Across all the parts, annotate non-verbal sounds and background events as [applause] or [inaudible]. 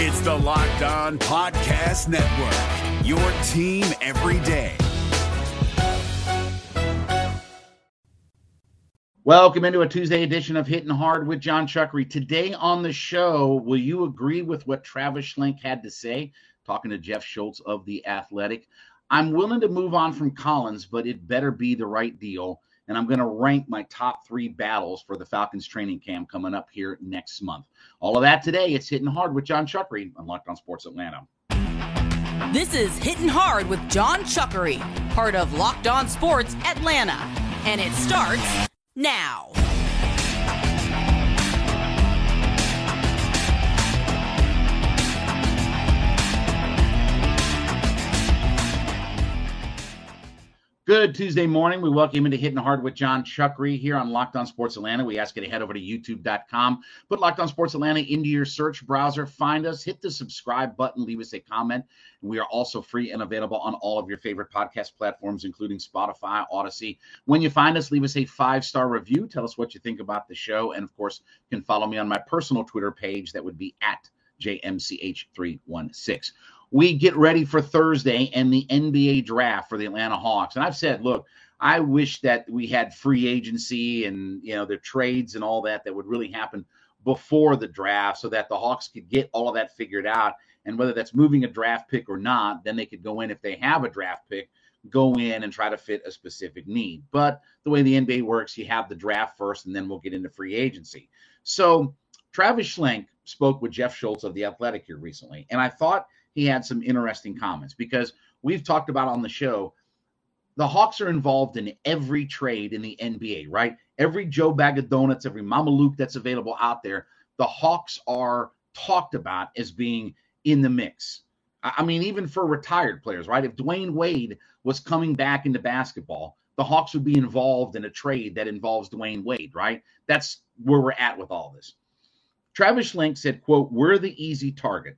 It's the Locked On Podcast Network, your team every day. Welcome into a Tuesday edition of Hitting Hard with Jon Chuckery. Today on the show, will you agree with what Travis Schlenk had to say? Talking to Jeff Schultz of The Athletic. I'm willing to move on from Collins, but it better be the right deal. And I'm going to rank my top three battles for the Falcons training camp coming up here next month. All of that today. It's Hitting Hard with Jon Chuckery on Locked On Sports Atlanta. This is Hitting Hard with Jon Chuckery, part of Locked On Sports Atlanta. And it starts now. Good Tuesday morning. We welcome you into Hitting Hard with Jon Chuckery here on Locked On Sports Atlanta. We ask you to head over to youtube.com, put Locked On Sports Atlanta into your search browser, find us, hit the subscribe button, leave us a comment. We are also free and available on all of your favorite podcast platforms, including Spotify, Audacy. When you find us, leave us a five star review. Tell us what you think about the show. And of course, you can follow me on my personal Twitter page. That would be at JMCH316 we get ready for Thursday and the NBA draft for the Atlanta Hawks. And I've said, look, I wish that we had free agency and you know the trades and all that that would really happen before the draft so that the Hawks could get all of that figured out. And whether that's moving a draft pick or not, then they could go in if they have a draft pick, go in and try to fit a specific need. But the way the NBA works, you have the draft first and then we'll get into free agency. So Travis Schlenk spoke with Jeff Schultz of The Athletic here recently. And I thought he had some interesting comments because we've talked about on the show the Hawks are involved in every trade in the NBA, right? Every Joe Bag of Donuts, every Mama Luke that's available out there, the Hawks are talked about as being in the mix. I mean, even for retired players, right? If Dwyane Wade was coming back into basketball, the Hawks would be involved in a trade that involves Dwyane Wade, right? That's where we're at with all this. Travis Schlenk said, quote, we're the easy target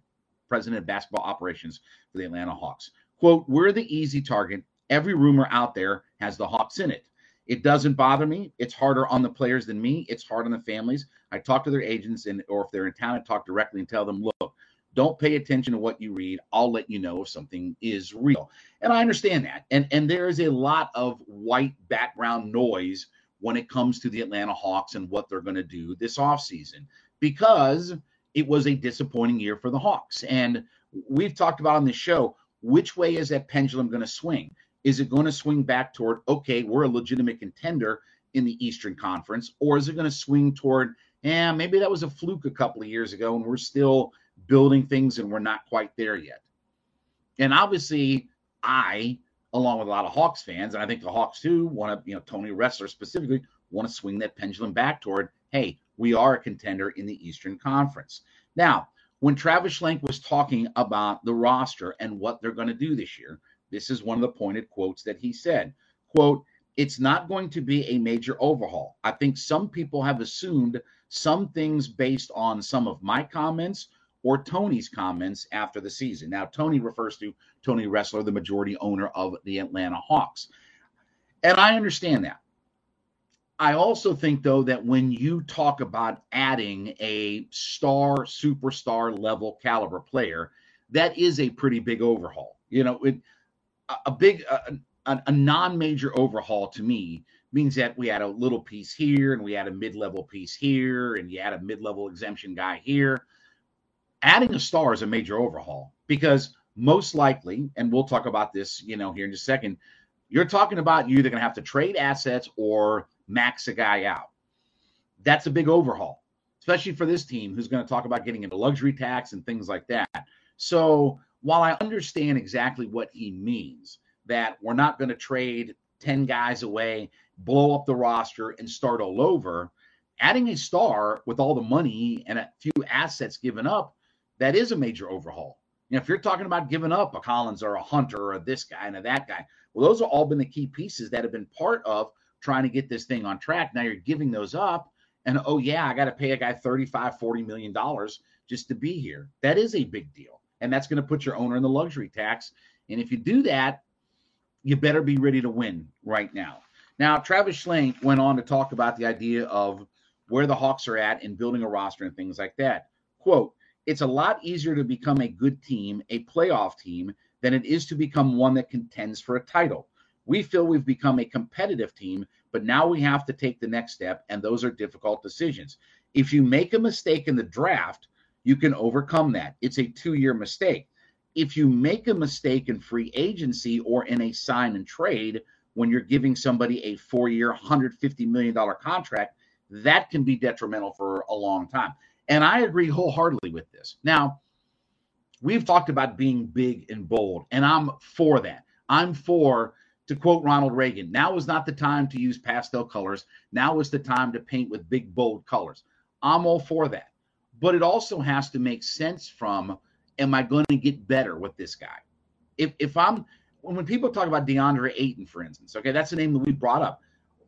president of basketball operations for the Atlanta Hawks. Quote, we're the easy target. Every rumor out there has the Hawks in it. It doesn't bother me. It's harder on the players than me. It's hard on the families. I talk to their agents and or if they're in town, I talk directly and tell them, look, don't pay attention to what you read. I'll let you know if something is real. And I understand that. And and there is a lot of white background noise when it comes to the Atlanta Hawks and what they're going to do this offseason because it was a disappointing year for the Hawks. And we've talked about on this show which way is that pendulum going to swing? Is it going to swing back toward, okay, we're a legitimate contender in the Eastern Conference, or is it going to swing toward, yeah, maybe that was a fluke a couple of years ago and we're still building things and we're not quite there yet? And obviously, I, along with a lot of Hawks fans, and I think the Hawks too, want to, you know, Tony Ressler specifically, want to swing that pendulum back toward, hey, we are a contender in the Eastern Conference. Now, when Travis Schlenk was talking about the roster and what they're going to do this year, this is one of the pointed quotes that he said, quote, it's not going to be a major overhaul. I think some people have assumed some things based on some of my comments or Tony's comments after the season. Now, Tony refers to Tony Ressler, the majority owner of the Atlanta Hawks. And I understand that. I also think, though, that when you talk about adding a star, superstar level caliber player, that is a pretty big overhaul. You know, it, a big, a, a non major overhaul to me means that we add a little piece here and we add a mid level piece here and you add a mid level exemption guy here. Adding a star is a major overhaul because most likely, and we'll talk about this, you know, here in just a second, you're talking about you either going to have to trade assets or max a guy out. That's a big overhaul, especially for this team who's going to talk about getting into luxury tax and things like that. So while I understand exactly what he means, that we're not going to trade 10 guys away, blow up the roster, and start all over, adding a star with all the money and a few assets given up, that is a major overhaul. You know, if you're talking about giving up a Collins or a Hunter or this guy and a that guy, well, those have all been the key pieces that have been part of trying to get this thing on track. Now you're giving those up, and oh, yeah, I got to pay a guy 35, 40 million dollars just to be here. That is a big deal. And that's going to put your owner in the luxury tax. And if you do that, you better be ready to win right now. Now, Travis Schlenk went on to talk about the idea of where the Hawks are at in building a roster and things like that. Quote, it's a lot easier to become a good team, a playoff team, than it is to become one that contends for a title. We feel we've become a competitive team, but now we have to take the next step, and those are difficult decisions. If you make a mistake in the draft, you can overcome that. It's a two year mistake. If you make a mistake in free agency or in a sign and trade, when you're giving somebody a four year, $150 million contract, that can be detrimental for a long time. And I agree wholeheartedly with this. Now, we've talked about being big and bold, and I'm for that. I'm for, to quote Ronald Reagan, now is not the time to use pastel colors. Now is the time to paint with big, bold colors. I'm all for that. But it also has to make sense from, am I going to get better with this guy? If, if I'm, when people talk about DeAndre Ayton, for instance, okay, that's the name that we brought up.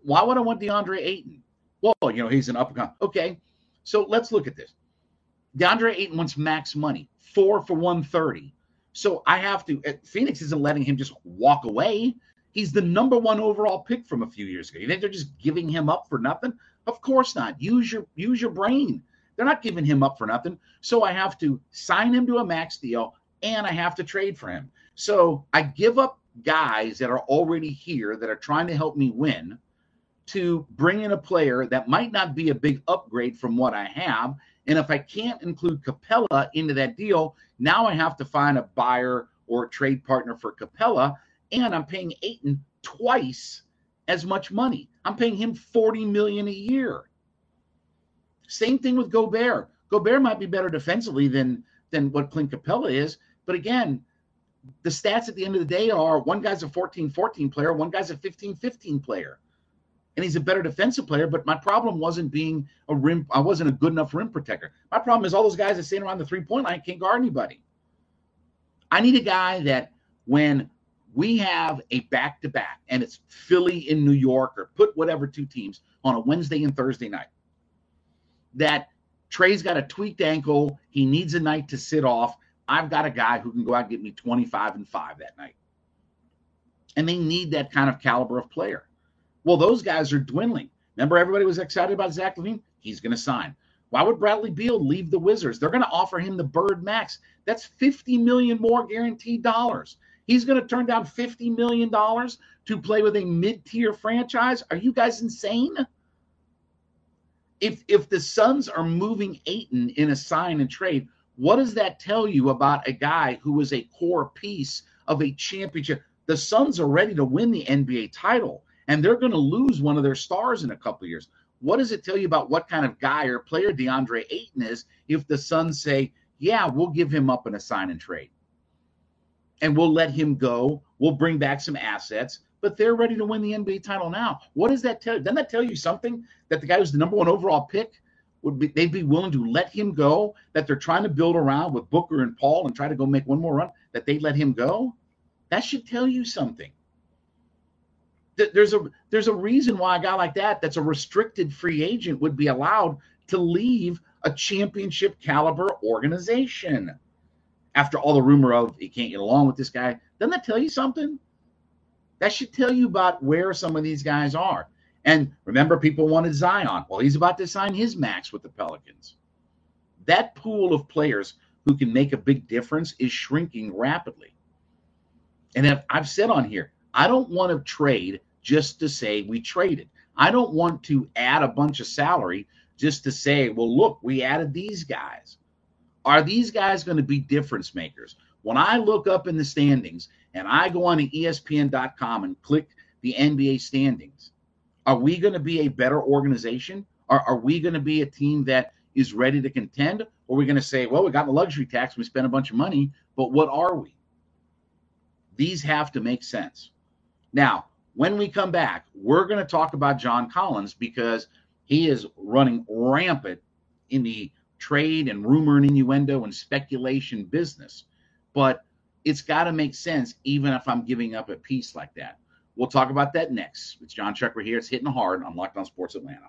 Why would I want DeAndre Ayton? Well, you know, he's an up and coming. Okay, so let's look at this. DeAndre Ayton wants max money, four for 130. So I have to, uh, Phoenix isn't letting him just walk away. He's the number one overall pick from a few years ago. You think they're just giving him up for nothing? Of course not. Use your use your brain. They're not giving him up for nothing. So I have to sign him to a max deal and I have to trade for him. So I give up guys that are already here that are trying to help me win to bring in a player that might not be a big upgrade from what I have. And if I can't include Capela into that deal, now I have to find a buyer or a trade partner for Capela. And I'm paying Ayton twice as much money. I'm paying him 40 million a year. Same thing with Gobert. Gobert might be better defensively than than what Clint Capela is, but again, the stats at the end of the day are one guy's a 14-14 player, one guy's a 15-15 player. And he's a better defensive player, but my problem wasn't being a rim. I wasn't a good enough rim protector. My problem is all those guys that stand around the three-point line can't guard anybody. I need a guy that when we have a back-to-back and it's Philly in New York or put whatever two teams on a Wednesday and Thursday night, that Trey's got a tweaked ankle. He needs a night to sit off. I've got a guy who can go out and get me 25 and 5 that night. And they need that kind of caliber of player. Well, those guys are dwindling. Remember, everybody was excited about Zach LaVine? He's going to sign. Why would Bradley Beal leave the Wizards? They're going to offer him the Bird Max. That's 50 million more guaranteed dollars. He's going to turn down 50 million dollars to play with a mid-tier franchise. Are you guys insane? If if the Suns are moving Ayton in a sign and trade, what does that tell you about a guy who was a core piece of a championship? The Suns are ready to win the NBA title, and they're going to lose one of their stars in a couple years. What does it tell you about what kind of guy or player DeAndre Ayton is if the Suns say, yeah, we'll give him up in a sign and trade? And we'll let him go. We'll bring back some assets, but they're ready to win the NBA title now. What does that tell? Doesn't that tell you something that the guy who's the number one overall pick would be they'd be willing to let him go, that they're trying to build around with Booker and Paul and try to go make one more run, that they let him go? That should tell you something. That there's a there's a reason why a guy like that, that's a restricted free agent, would be allowed to leave a championship caliber organization. After all the rumor of he can't get along with this guy, doesn't that tell you something? That should tell you about where some of these guys are. And remember, people wanted Zion. Well, he's about to sign his max with the Pelicans. That pool of players who can make a big difference is shrinking rapidly. And I've said on here, I don't want to trade just to say we traded. I don't want to add a bunch of salary just to say, well, look, we added these guys. Are these guys going to be difference makers? When I look up in the standings and I go on to ESPN.com and click the NBA standings, are we going to be a better organization? Are, are we going to be a team that is ready to contend? Or are we going to say, well, we got the luxury tax, we spent a bunch of money, but what are we? These have to make sense. Now, when we come back, we're going to talk about John Collins because he is running rampant in the trade and rumor and innuendo and speculation business. But it's got to make sense, even if I'm giving up a piece like that. We'll talk about that next. It's Jon Chuckery here. It's hitting hard on Locked On Sports Atlanta.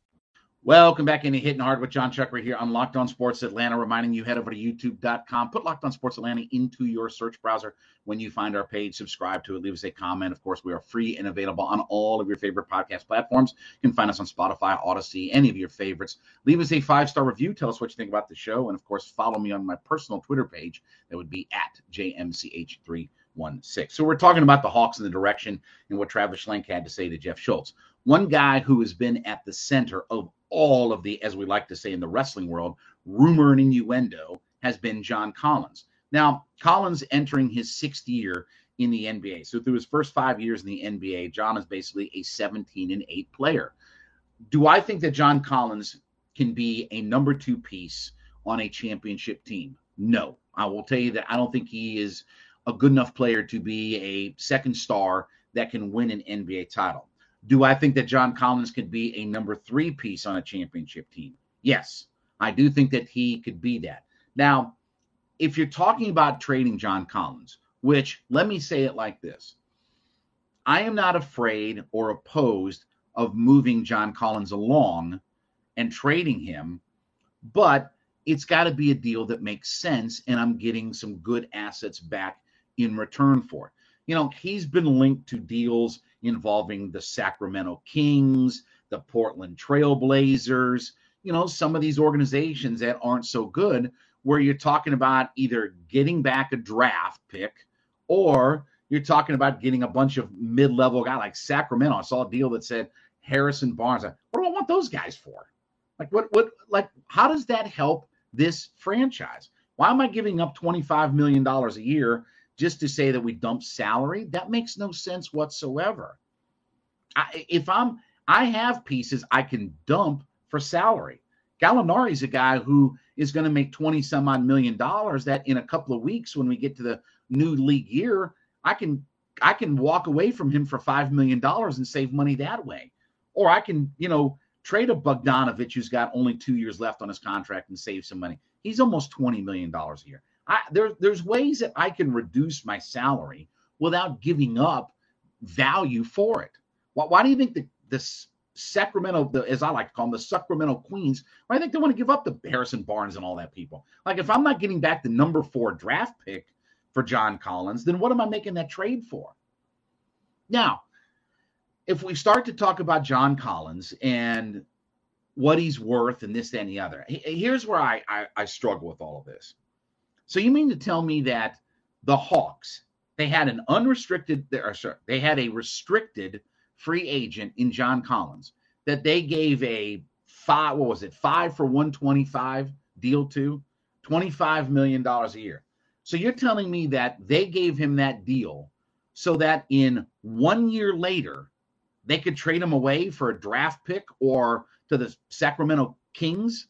Welcome back into Hitting Hard with Jon Chuckery here on Locked On Sports Atlanta. Reminding you, head over to youtube.com, put Locked On Sports Atlanta into your search browser. When you find our page, subscribe to it, leave us a comment. Of course, we are free and available on all of your favorite podcast platforms. You can find us on Spotify, Audacy, any of your favorites. Leave us a five star review. Tell us what you think about the show. And of course, follow me on my personal Twitter page. That would be at JMCH3 one six. So we're talking about the Hawks in the direction and what Travis Schlenk had to say to Jeff Schultz. One guy who has been at the center of all of the, as we like to say in the wrestling world, rumor and innuendo has been John Collins. Now, Collins entering his sixth year in the NBA. So through his first five years in the NBA, John is basically a 17 and 8 player. Do I think that John Collins can be a number two piece on a championship team? No. I will tell you that I don't think he is a good enough player to be a second star that can win an NBA title. Do I think that John Collins could be a number three piece on a championship team? Yes, I do think that he could be that. Now, if you're talking about trading John Collins, which let me say it like this I am not afraid or opposed of moving John Collins along and trading him, but it's got to be a deal that makes sense and I'm getting some good assets back in return for it. You know, he's been linked to deals involving the Sacramento Kings, the Portland Trailblazers, you know, some of these organizations that aren't so good, where you're talking about either getting back a draft pick or you're talking about getting a bunch of mid level guy like Sacramento. I saw a deal that said Harrison Barnes. What do I want those guys for? Like, what, what, like, how does that help this franchise? Why am I giving up $25 million a year just to say that we dump salary, that makes no sense whatsoever. I, if I'm, I have pieces I can dump for salary. Gallinari is a guy who is going to make 20 some odd million dollars that in a couple of weeks when we get to the new league year, I can I can walk away from him for five million dollars and save money that way. Or I can, you know, trade a Bogdanovich who's got only two years left on his contract and save some money. He's almost $20 million a year. I, there, there's ways that I can reduce my salary without giving up value for it. Why, why do you think the, the Sacramento, the, as I like to call them, the Sacramento Queens, I think they want to give up the Harrison Barnes and all that people? Like, if I'm not getting back the number four draft pick for John Collins, then what am I making that trade for? Now, if we start to talk about John Collins and what he's worth and this, that, and the other, here's where I, I, I struggle with all of this. So you mean to tell me that the Hawks they had an unrestricted or uh, sorry, they had a restricted free agent in John Collins that they gave a five what was it five for 125 deal to 25 million dollars a year. So you're telling me that they gave him that deal so that in one year later they could trade him away for a draft pick or to the Sacramento Kings?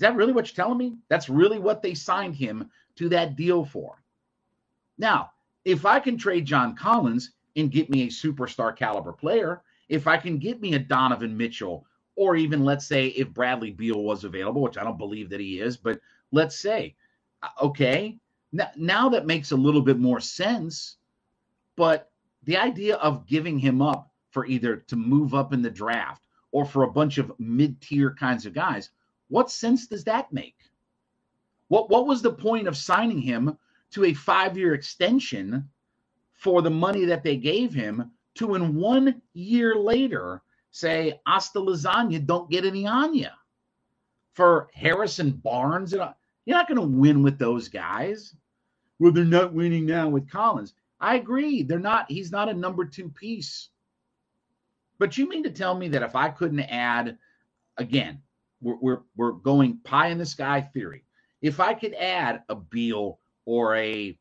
Is that really what you're telling me? That's really what they signed him to that deal for. Now, if I can trade John Collins and get me a superstar caliber player, if I can get me a Donovan Mitchell, or even let's say if Bradley Beal was available, which I don't believe that he is, but let's say, uh, okay, now, now that makes a little bit more sense. But the idea of giving him up for either to move up in the draft or for a bunch of mid tier kinds of guys, what sense does that make? What what was the point of signing him to a five year extension for the money that they gave him to in one year later say hasta lasagna don't get any on you for Harrison Barnes and you're not going to win with those guys. Well, they're not winning now with Collins. I agree. They're not. He's not a number two piece. But you mean to tell me that if I couldn't add, again, we're, we're, we're going pie in the sky theory if I could add a Beal or a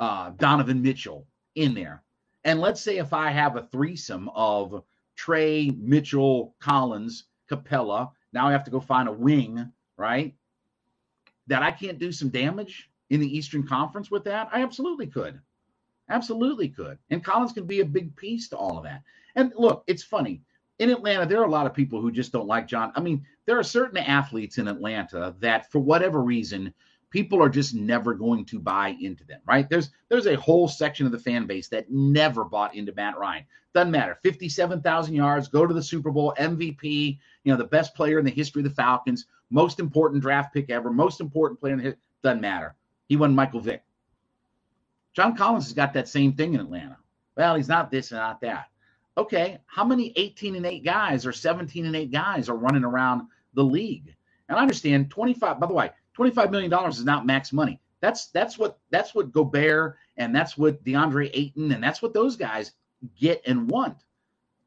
uh, Donovan Mitchell in there, and let's say if I have a threesome of Trey, Mitchell, Collins, Capela, Now I have to go find a wing, right? That I can't do some damage in the Eastern Conference with that? I absolutely could. Absolutely could. And Collins can be a big piece to all of that. And look, it's funny. In Atlanta, there are a lot of people who just don't like John. I mean, there are certain athletes in Atlanta that, for whatever reason, people are just never going to buy into them, right? There's there's a whole section of the fan base that never bought into Matt Ryan. Doesn't matter. 57,000 yards, go to the Super Bowl, MVP, you know, the best player in the history of the Falcons, most important draft pick ever, most important player in the doesn't matter. He won Michael Vick. John Collins has got that same thing in Atlanta. Well, he's not this and not that. Okay, how many 18 and 8 guys or 17 and 8 guys are running around the league? And I understand 25, by the way, 25 million dollars is not max money. That's that's what that's what Gobert and that's what DeAndre Ayton and that's what those guys get and want.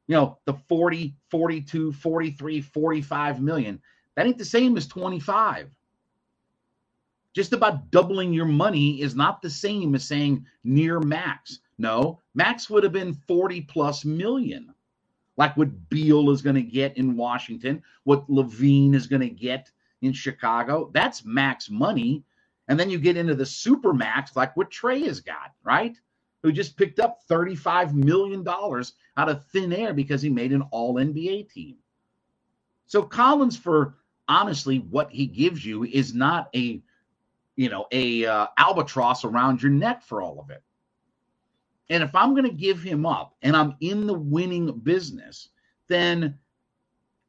You know, the 40, 42, 43, 45 million. That ain't the same as 25 just about doubling your money is not the same as saying near max. No, max would have been 40 plus million, like what Beal is going to get in Washington, what LaVine is going to get in Chicago. That's max money. And then you get into the super max, like what Trey has got, right? Who just picked up $35 million out of thin air because he made an all NBA team. So Collins, for honestly, what he gives you is not a you know, a uh, albatross around your neck for all of it. And if I'm going to give him up and I'm in the winning business, then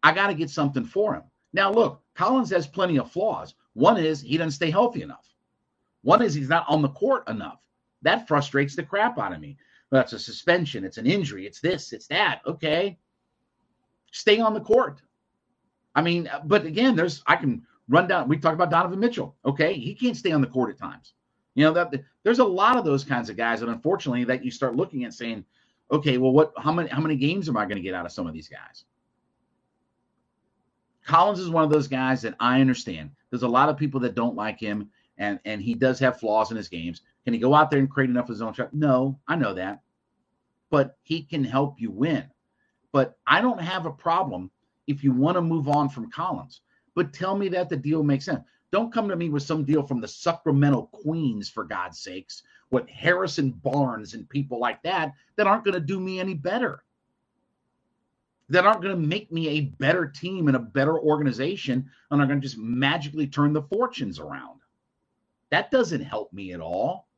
I got to get something for him. Now, look, Collins has plenty of flaws. One is he doesn't stay healthy enough. One is he's not on the court enough. That frustrates the crap out of me. That's a suspension. It's an injury. It's this. It's that. Okay. Stay on the court. I mean, but again, there's I can run down. We talked about Donovan Mitchell. Okay, he can't stay on the court at times. You know that there's a lot of those kinds of guys, and unfortunately, that you start looking at saying, okay, well, what? How many? How many games am I going to get out of some of these guys? Collins is one of those guys that I understand. There's a lot of people that don't like him, and and he does have flaws in his games. Can he go out there and create enough of his own shot? No, I know that, but he can help you win. But I don't have a problem if you want to move on from Collins but tell me that the deal makes sense. Don't come to me with some deal from the Sacramento Queens, for God's sakes, with Harrison Barnes and people like that that aren't going to do me any better. That aren't going to make me a better team and a better organization and are going to just magically turn the fortunes around. That doesn't help me at all.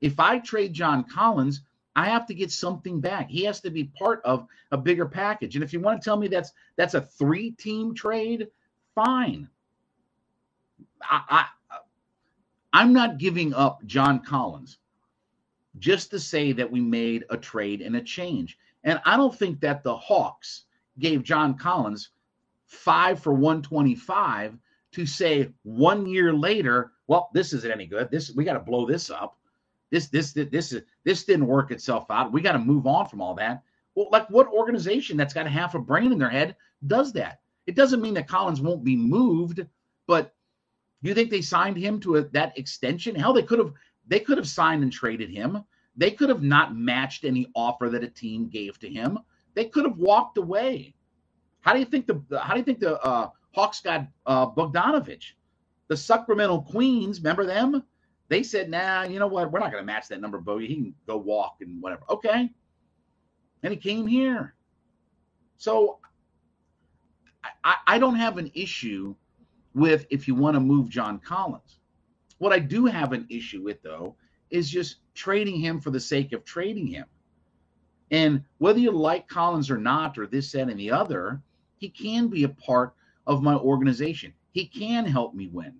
If I trade John Collins, I have to get something back. He has to be part of a bigger package. And if you want to tell me that's that's a three-team trade, fine. I, I I'm not giving up John Collins just to say that we made a trade and a change. And I don't think that the Hawks gave John Collins five for 125 to say one year later, well, this isn't any good. This we got to blow this up. This this this is this didn't work itself out. We got to move on from all that. Well, like what organization that's got half a brain in their head does that? It doesn't mean that Collins won't be moved, but you think they signed him to a, that extension? Hell, they could have they could have signed and traded him. They could have not matched any offer that a team gave to him. They could have walked away. How do you think the how do you think the uh, Hawks got uh, Bogdanovich? The Sacramento Queens, remember them? They said, "Nah, you know what? We're not going to match that number, Bogey. He can go walk and whatever." Okay, and he came here. So I, I don't have an issue with if you want to move John Collins. What I do have an issue with, though, is just trading him for the sake of trading him. And whether you like Collins or not, or this, that, and the other, he can be a part of my organization. He can help me win.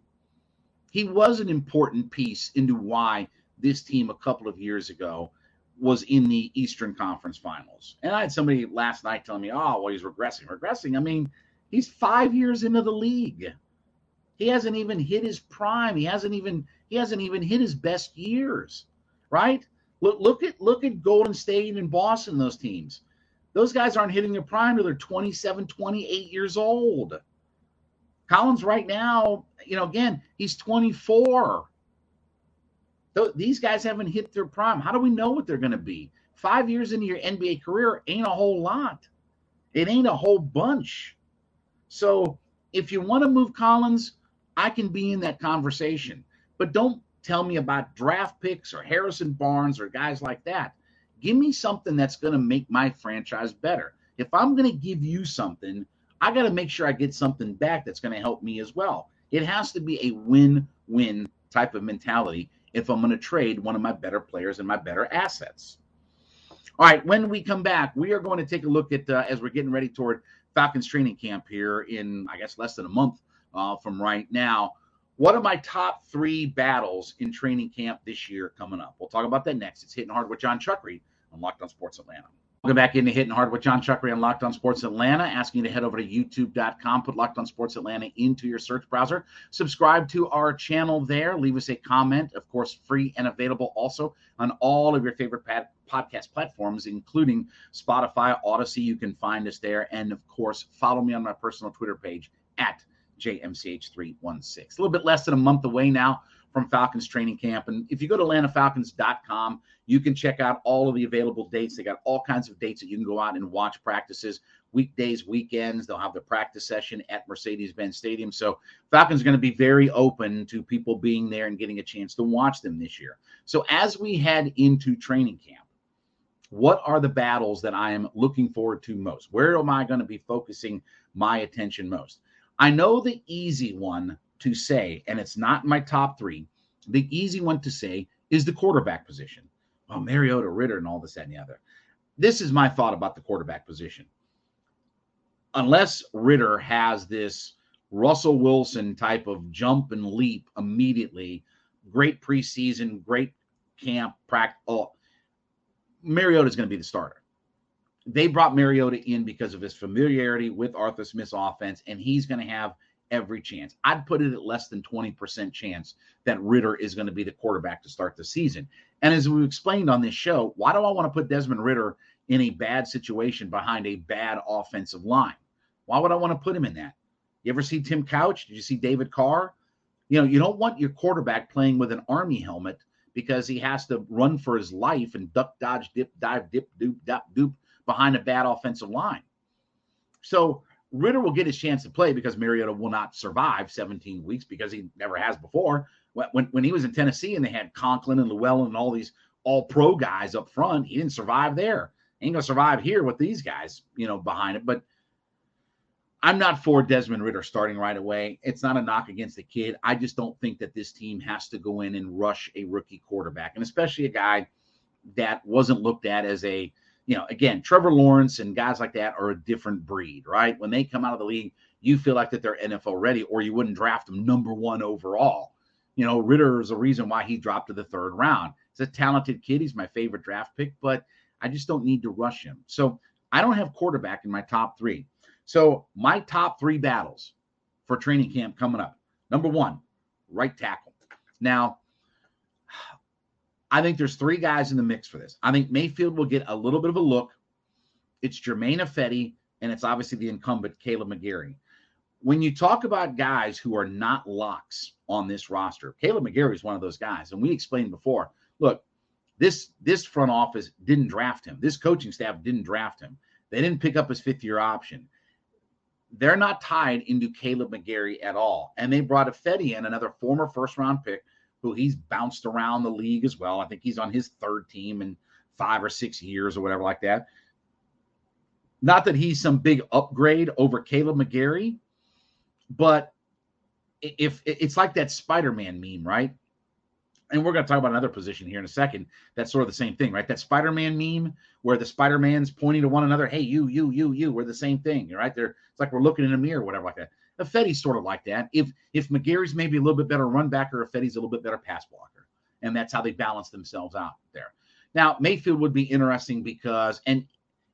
He was an important piece into why this team a couple of years ago was in the Eastern Conference Finals. And I had somebody last night telling me, oh, well, he's regressing. Regressing. I mean, He's five years into the league. He hasn't even hit his prime. He hasn't even he hasn't even hit his best years, right? Look look at look at Golden State and Boston. Those teams, those guys aren't hitting their prime till they're 27, 28 years old. Collins right now, you know, again, he's 24. These guys haven't hit their prime. How do we know what they're going to be? Five years into your NBA career ain't a whole lot. It ain't a whole bunch. So if you want to move Collins, I can be in that conversation. But don't tell me about draft picks or Harrison Barnes or guys like that. Give me something that's going to make my franchise better. If I'm going to give you something, I got to make sure I get something back that's going to help me as well. It has to be a win win type of mentality if I'm going to trade one of my better players and my better assets. All right, when we come back, we are going to take a look at uh, as we're getting ready toward Falcons training camp here in, I guess, less than a month uh, from right now. What are my top three battles in training camp this year coming up? We'll talk about that next. It's hitting hard with Jon Chuckery on Locked On Sports Atlanta. Welcome back into Hitting Hard with Jon Chuckery on Locked On Sports Atlanta. Asking you to head over to youtube.com, put Locked On Sports Atlanta into your search browser. Subscribe to our channel there. Leave us a comment, of course, free and available also on all of your favorite pad- podcast platforms, including Spotify, Audacy. You can find us there. And of course, follow me on my personal Twitter page at JMCH316. A little bit less than a month away now from Falcons training camp. And if you go to AtlantaFalcons.com, you can check out all of the available dates. They got all kinds of dates that you can go out and watch practices, weekdays, weekends. They'll have the practice session at Mercedes Benz Stadium. So Falcons going to be very open to people being there and getting a chance to watch them this year. So as we head into training camp, what are the battles that I am looking forward to most? Where am I going to be focusing my attention most? I know the easy one to say, and it's not my top three. The easy one to say is the quarterback position. Oh, Mariota, Ridder, and all this, that, and the other. This is my thought about the quarterback position. Unless Ridder has this Russell Wilson type of jump and leap immediately, great preseason, great camp practice. Oh, Mariota is going to be the starter. They brought Mariota in because of his familiarity with Arthur Smith's offense, and he's going to have every chance. I'd put it at less than 20% chance that Ridder is going to be the quarterback to start the season. And as we explained on this show, why do I want to put Desmond Ridder in a bad situation behind a bad offensive line? Why would I want to put him in that? You ever see Tim Couch? Did you see David Carr? You know, you don't want your quarterback playing with an army helmet because he has to run for his life and duck, dodge, dip, dive, dip, doop, dop, doop behind a bad offensive line. So Ridder will get his chance to play because Mariota will not survive 17 weeks because he never has before. When, when he was in Tennessee and they had Conklin and Lewan and all these all pro guys up front, he didn't survive there. Ain't gonna survive here with these guys, you know, behind it. But I'm not for Desmond Ridder starting right away. It's not a knock against the kid. I just don't think that this team has to go in and rush a rookie quarterback, and especially a guy that wasn't looked at as a you know, again, Trevor Lawrence and guys like that are a different breed, right? When they come out of the league, you feel like that they're NFL ready, or you wouldn't draft them number one overall. You know, Ridder is a reason why he dropped to the third round. He's a talented kid. He's my favorite draft pick, but I just don't need to rush him. So I don't have quarterback in my top three. So my top three battles for training camp coming up. Number one, right tackle. Now, I think there's three guys in the mix for this. I think Mayfield will get a little bit of a look. It's Germain Ifedi, and it's obviously the incumbent Kaleb McGary. When you talk about guys who are not locks on this roster, Kaleb McGary is one of those guys. And we explained before, look, this this front office didn't draft him. This coaching staff didn't draft him. They didn't pick up his fifth year option. They're not tied into Kaleb McGary at all. And they brought Ifedi in, another former first round pick who he's bounced around the league as well. I think he's on his third team in five or six years or whatever like that. Not that he's some big upgrade over Kaleb McGary, but if it's like that Spider-Man meme, right? And we're going to talk about another position here in a second. That's sort of the same thing, right? That Spider-Man meme where the Spider-Man's pointing to one another. Hey, you, you, you, you. We're the same thing, right? There, it's like we're looking in a mirror, whatever, like that. Ifedi's sort of like that. If if McGary's maybe a little bit better run backer, Ifedi's a little bit better pass blocker, and that's how they balance themselves out there. Now Mayfield would be interesting because and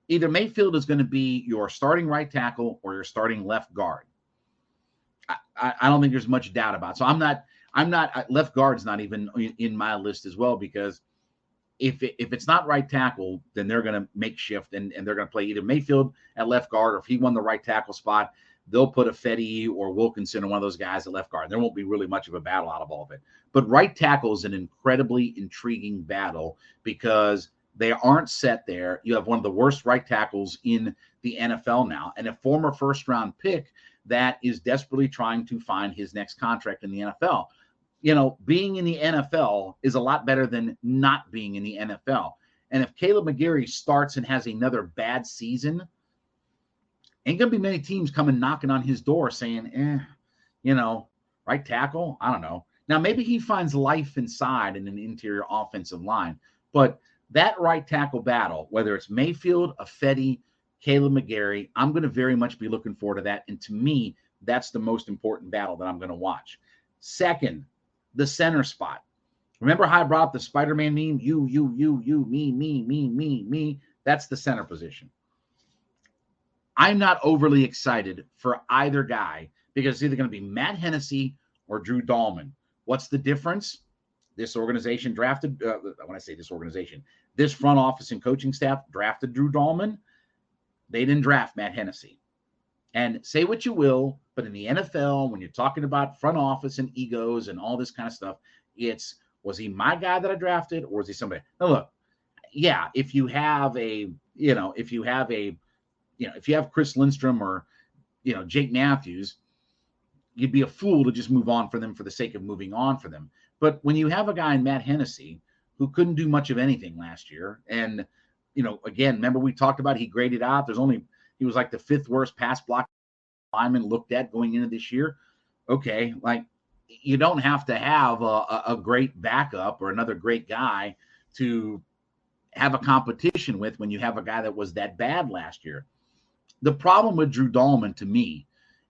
either Mayfield is going to be your starting right tackle or your starting left guard. I, I, I don't think there's much doubt about. It. So I'm not I'm not left guard's not even in my list as well because if it, if it's not right tackle, then they're going to make shift and, and they're going to play either Mayfield at left guard or if he won the right tackle spot, they'll put Ifedi or Wilkinson or one of those guys at left guard. There won't be really much of a battle out of all of it. But right tackle is an incredibly intriguing battle because They aren't set there. You have one of the worst right tackles in the NFL now, and a former first round pick that is desperately trying to find his next contract in the NFL. You know, being in the NFL is a lot better than not being in the NFL. And if Kaleb McGary starts and has another bad season, ain't gonna be many teams coming knocking on his door saying, eh, you know, right tackle. I don't know. Now maybe he finds life inside in an interior offensive line, but that right tackle battle, whether it's Mayfield, Ifedi, Kaleb McGary, I'm going to very much be looking forward to that. And to me, that's the most important battle that I'm going to watch. Second, the center spot. Remember how I brought up the Spider Man meme? You, you, you, you, me, me, me, me, me. That's the center position. I'm not overly excited for either guy because it's either going to be Matt Hennessy or Drew Dalman. What's the difference? This organization drafted, uh, when I say this organization, this front office and coaching staff drafted Drew Dalman. They didn't draft Matt Hennessy. And say what you will, but in the NFL, when you're talking about front office and egos and all this kind of stuff, it's was he my guy that I drafted or is he somebody? Now look, yeah, if you have a, you know, if you have a, you know, if you have Chris Lindstrom or, you know, Jake Matthews, you'd be a fool to just move on for them for the sake of moving on for them. But when you have a guy in Matt Hennessy who couldn't do much of anything last year, and you know, again, remember we talked about he graded out. There's only he was like the fifth worst pass block lineman looked at going into this year. Okay, like you don't have to have a, a great backup or another great guy to have a competition with when you have a guy that was that bad last year. The problem with Drew Dalman to me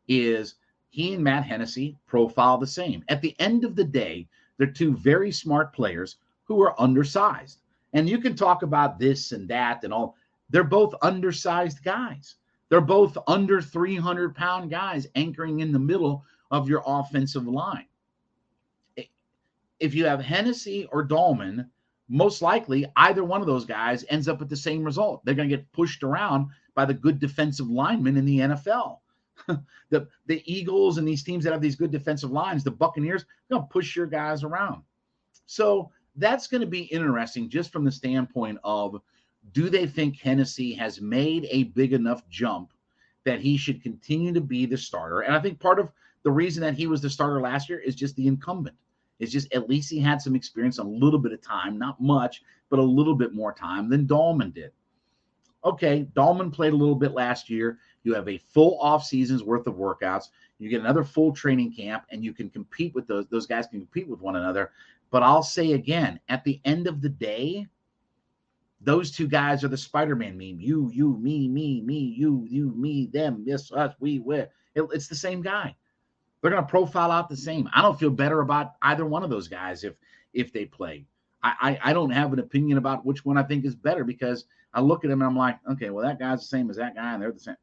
is he and Matt Hennessy profile the same. At the end of the day, they're two very smart players who are undersized. And you can talk about this and that and all. They're both undersized guys. They're both under 300 pound guys anchoring in the middle of your offensive line. If you have Hennessy or Dalman, most likely either one of those guys ends up with the same result. They're going to get pushed around by the good defensive linemen in the NFL. [laughs] the the Eagles and these teams that have these good defensive lines, the Buccaneers, going to push your guys around. So that's going to be interesting just from the standpoint of do they think Hennessy has made a big enough jump that he should continue to be the starter? And I think part of the reason that he was the starter last year is just the incumbent. It's just at least he had some experience, a little bit of time, not much, but a little bit more time than Dalman did. Okay, Dalman played a little bit last year. You have a full off season's worth of workouts. You get another full training camp, and you can compete with those. Those guys can compete with one another. But I'll say again, at the end of the day, those two guys are the Spider-Man meme. You, you, me, me, me, you, you, me, them, yes, us, we, we. It, it's the same guy. They're going to profile out the same. I don't feel better about either one of those guys if if they play. I, I, I don't have an opinion about which one I think is better because I look at them and I'm like, okay, well that guy's the same as that guy and they're the same.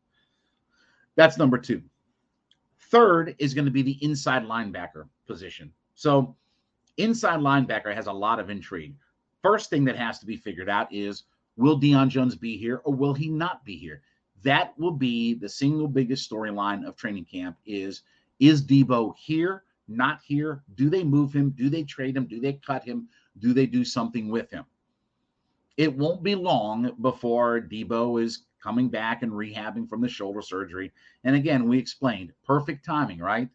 That's number two. Third is going to be the inside linebacker position. So inside linebacker has a lot of intrigue. First thing that has to be figured out is will Deion Jones be here or will he not be here? That will be the single biggest storyline of training camp is is Debo here, not here? Do they move him? Do they trade him? Do they cut him? Do they do something with him? It won't be long before Debo is coming back and rehabbing from the shoulder surgery. And again, we explained perfect timing, right?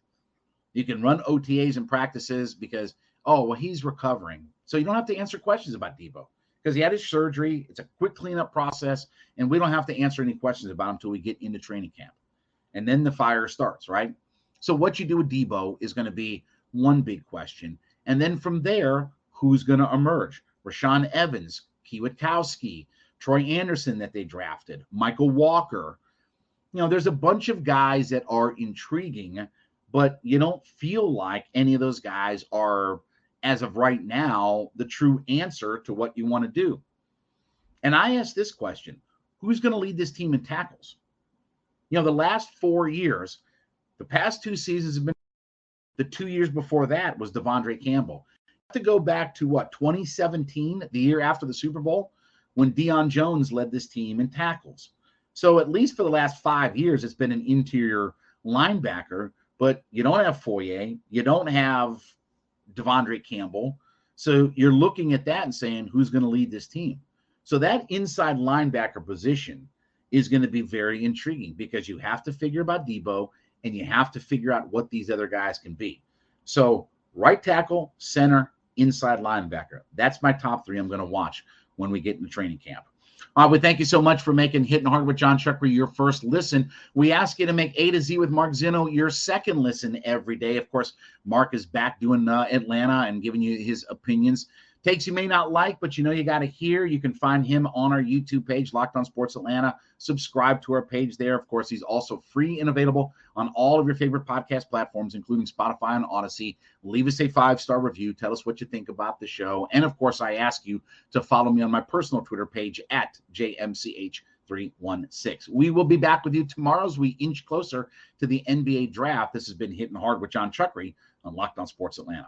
You can run OTAs and practices because, oh, well, he's recovering. So you don't have to answer questions about Debo because he had his surgery. It's a quick cleanup process, and we don't have to answer any questions about him until we get into training camp. And then the fire starts, right? So what you do with Debo is going to be one big question. And then from there, who's going to emerge? Rashaan Evans, Kwiatkoski, Troy Anderson that they drafted, Mykal Walker. You know, there's a bunch of guys that are intriguing, but you don't feel like any of those guys are, as of right now, the true answer to what you want to do. And I ask this question who's going to lead this team in tackles? You know, the last four years, the past two seasons have been the two years before that was De'Vondre Campbell. To go back to what 2017, the year after the Super Bowl, when Deion Jones led this team in tackles. So at least for the last five years, it's been an interior linebacker, but you don't have Foye, you don't have De'Vondre Campbell. So you're looking at that and saying, who's going to lead this team? So that inside linebacker position is going to be very intriguing because you have to figure about Debo and you have to figure out what these other guys can be. So right tackle, center, inside linebacker. That's my top three I'm going to watch when we get into training camp. Uh, we thank you so much for making Hitting Hard with Jon Chuckery your first listen. We ask you to make A to Z with Mark Zeno your second listen every day. Of course, Mark is back doing uh, Atlanta and giving you his opinions takes you may not like, but you know you got to hear. You can find him on our YouTube page, Locked On Sports Atlanta. Subscribe to our page there. Of course, he's also free and available on all of your favorite podcast platforms, including Spotify and Audacy. Leave us a five star review. Tell us what you think about the show. And of course, I ask you to follow me on my personal Twitter page at JMCH. 316. We will be back with you tomorrow as we inch closer to the NBA draft. This has been Hitting Hard with Jon Chuckery on Locked On Sports Atlanta.